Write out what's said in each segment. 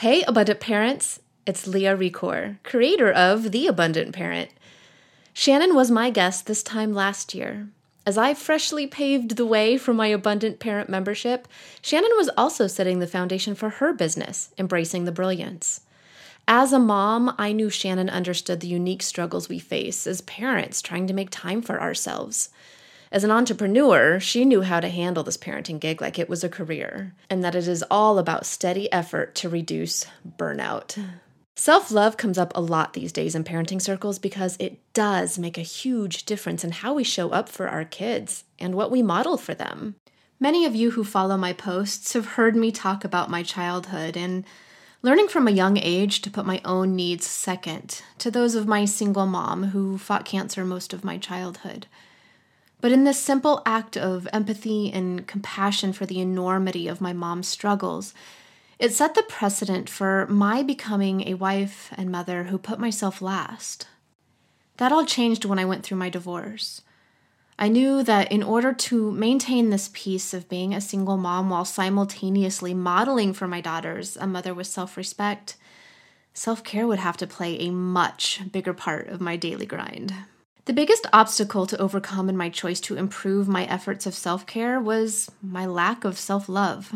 Hey, abundant parents. It's Leah Recor, creator of The Abundant Parent. Shannon was my guest this time last year. As I freshly paved the way for my Abundant Parent membership, Shannon was also setting the foundation for her business, Embracing the Brilliance. As a mom, I knew Shannon understood the unique struggles we face as parents trying to make time for ourselves. As an entrepreneur, she knew how to handle this parenting gig like it was a career, and that it is all about steady effort to reduce burnout. Self love comes up a lot these days in parenting circles because it does make a huge difference in how we show up for our kids and what we model for them. Many of you who follow my posts have heard me talk about my childhood and learning from a young age to put my own needs second to those of my single mom who fought cancer most of my childhood. But in this simple act of empathy and compassion for the enormity of my mom's struggles, it set the precedent for my becoming a wife and mother who put myself last. That all changed when I went through my divorce. I knew that in order to maintain this peace of being a single mom while simultaneously modeling for my daughters a mother with self respect, self care would have to play a much bigger part of my daily grind. The biggest obstacle to overcome in my choice to improve my efforts of self care was my lack of self love.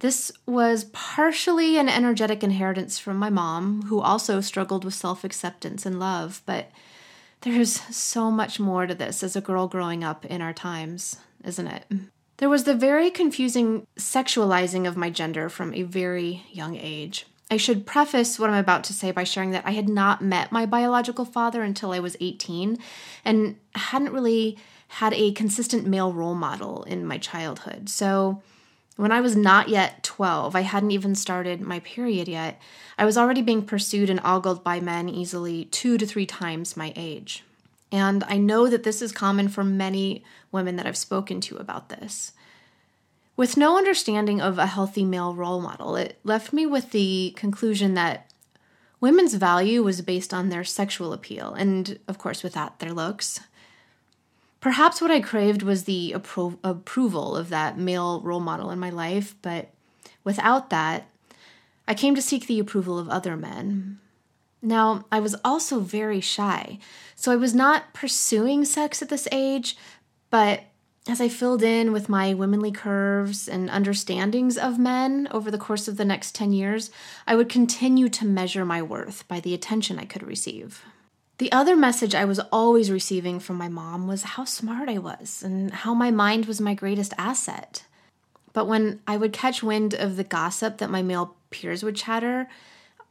This was partially an energetic inheritance from my mom, who also struggled with self acceptance and love, but there's so much more to this as a girl growing up in our times, isn't it? There was the very confusing sexualizing of my gender from a very young age. I should preface what I'm about to say by sharing that I had not met my biological father until I was 18 and hadn't really had a consistent male role model in my childhood. So, when I was not yet 12, I hadn't even started my period yet, I was already being pursued and ogled by men easily two to three times my age. And I know that this is common for many women that I've spoken to about this. With no understanding of a healthy male role model, it left me with the conclusion that women's value was based on their sexual appeal, and of course, with that, their looks. Perhaps what I craved was the appro- approval of that male role model in my life, but without that, I came to seek the approval of other men. Now, I was also very shy, so I was not pursuing sex at this age, but as I filled in with my womanly curves and understandings of men over the course of the next 10 years, I would continue to measure my worth by the attention I could receive. The other message I was always receiving from my mom was how smart I was and how my mind was my greatest asset. But when I would catch wind of the gossip that my male peers would chatter,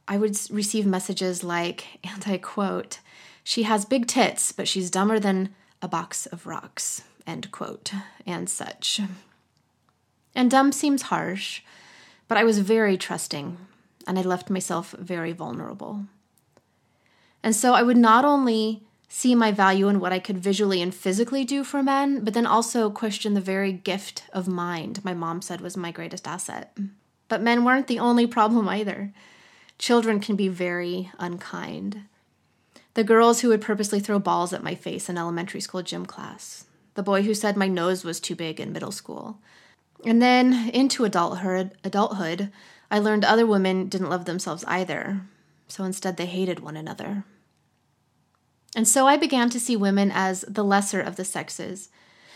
I would receive messages like, and I quote, she has big tits, but she's dumber than a box of rocks, end quote, and such. And dumb seems harsh, but I was very trusting, and I left myself very vulnerable. And so I would not only see my value in what I could visually and physically do for men, but then also question the very gift of mind my mom said was my greatest asset. But men weren't the only problem either. Children can be very unkind. The girls who would purposely throw balls at my face in elementary school gym class. The boy who said my nose was too big in middle school. And then into adulthood, adulthood, I learned other women didn't love themselves either so instead they hated one another. And so I began to see women as the lesser of the sexes,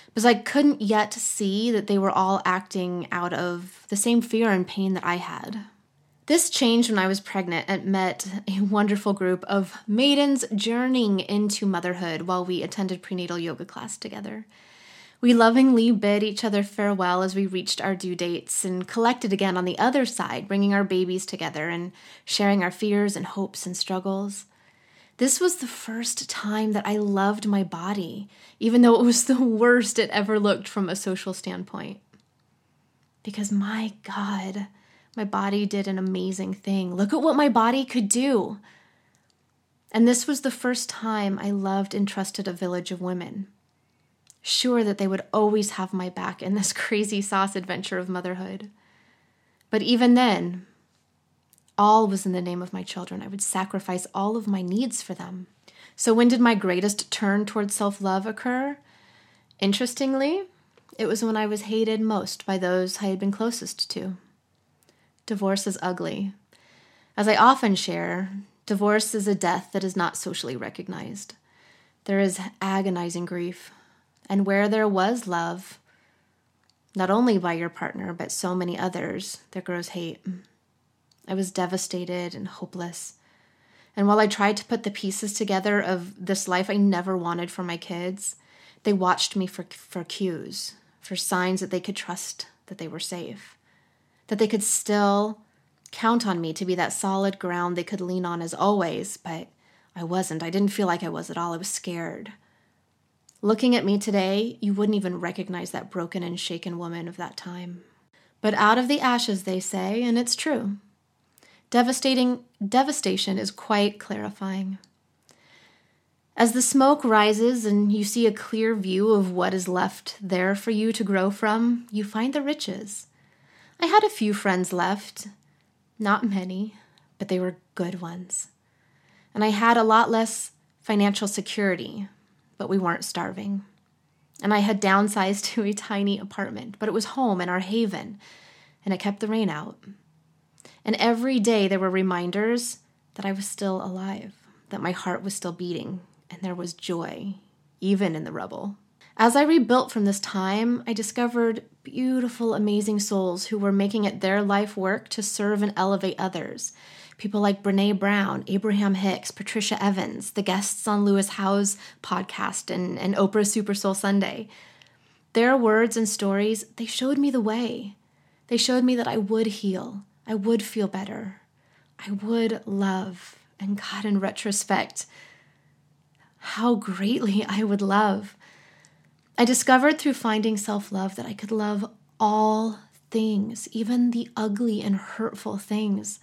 because I couldn't yet see that they were all acting out of the same fear and pain that I had. This changed when I was pregnant and met a wonderful group of maidens journeying into motherhood while we attended prenatal yoga class together. We lovingly bid each other farewell as we reached our due dates and collected again on the other side, bringing our babies together and sharing our fears and hopes and struggles. This was the first time that I loved my body, even though it was the worst it ever looked from a social standpoint. Because my God, my body did an amazing thing. Look at what my body could do. And this was the first time I loved and trusted a village of women sure that they would always have my back in this crazy sauce adventure of motherhood. But even then, all was in the name of my children. I would sacrifice all of my needs for them. So, when did my greatest turn towards self love occur? Interestingly, it was when I was hated most by those I had been closest to. Divorce is ugly, As I often share, divorce is a death that is not socially recognized. There is agonizing grief, and where there was love, not only by your partner, but so many others, there grows hate. I was devastated and hopeless. And while I tried to put the pieces together of this life I never wanted for my kids, they watched me for, for cues, for signs that they could trust that they were safe, that they could still count on me to be that solid ground they could lean on as always, but I wasn't. I didn't feel like I was at all. I was scared. Looking at me today, you wouldn't even recognize that broken and shaken woman of that time. But out of the ashes, they say, and it's true. Devastating devastation is quite clarifying. As the smoke rises and you see a clear view of what is left there for you to grow from, you find the riches. I had a few friends left, not many, but they were good ones. And I had a lot less financial security, but we weren't starving. And I had downsized to a tiny apartment, but it was home and our haven, and it kept the rain out. And every day there were reminders that I was still alive, that my heart was still beating, and there was joy, even in the rubble. As I rebuilt from this time, I discovered beautiful, amazing souls who were making it their life work to serve and elevate others. People like Brene Brown, Abraham Hicks, Patricia Evans, the guests on Lewis Howes' podcast and, and Oprah Super Soul Sunday. Their words and stories, they showed me the way. They showed me that I would heal, I would feel better, I would love. And God, in retrospect, how greatly I would love. I discovered through finding self love that I could love all things, even the ugly and hurtful things.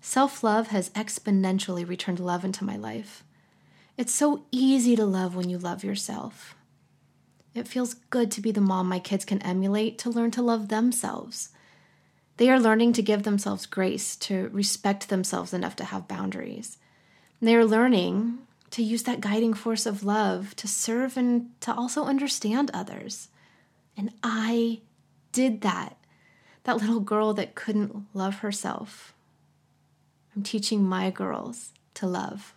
Self love has exponentially returned love into my life. It's so easy to love when you love yourself. It feels good to be the mom my kids can emulate to learn to love themselves. They are learning to give themselves grace, to respect themselves enough to have boundaries. They are learning to use that guiding force of love to serve and to also understand others. And I did that. That little girl that couldn't love herself. I'm teaching my girls to love.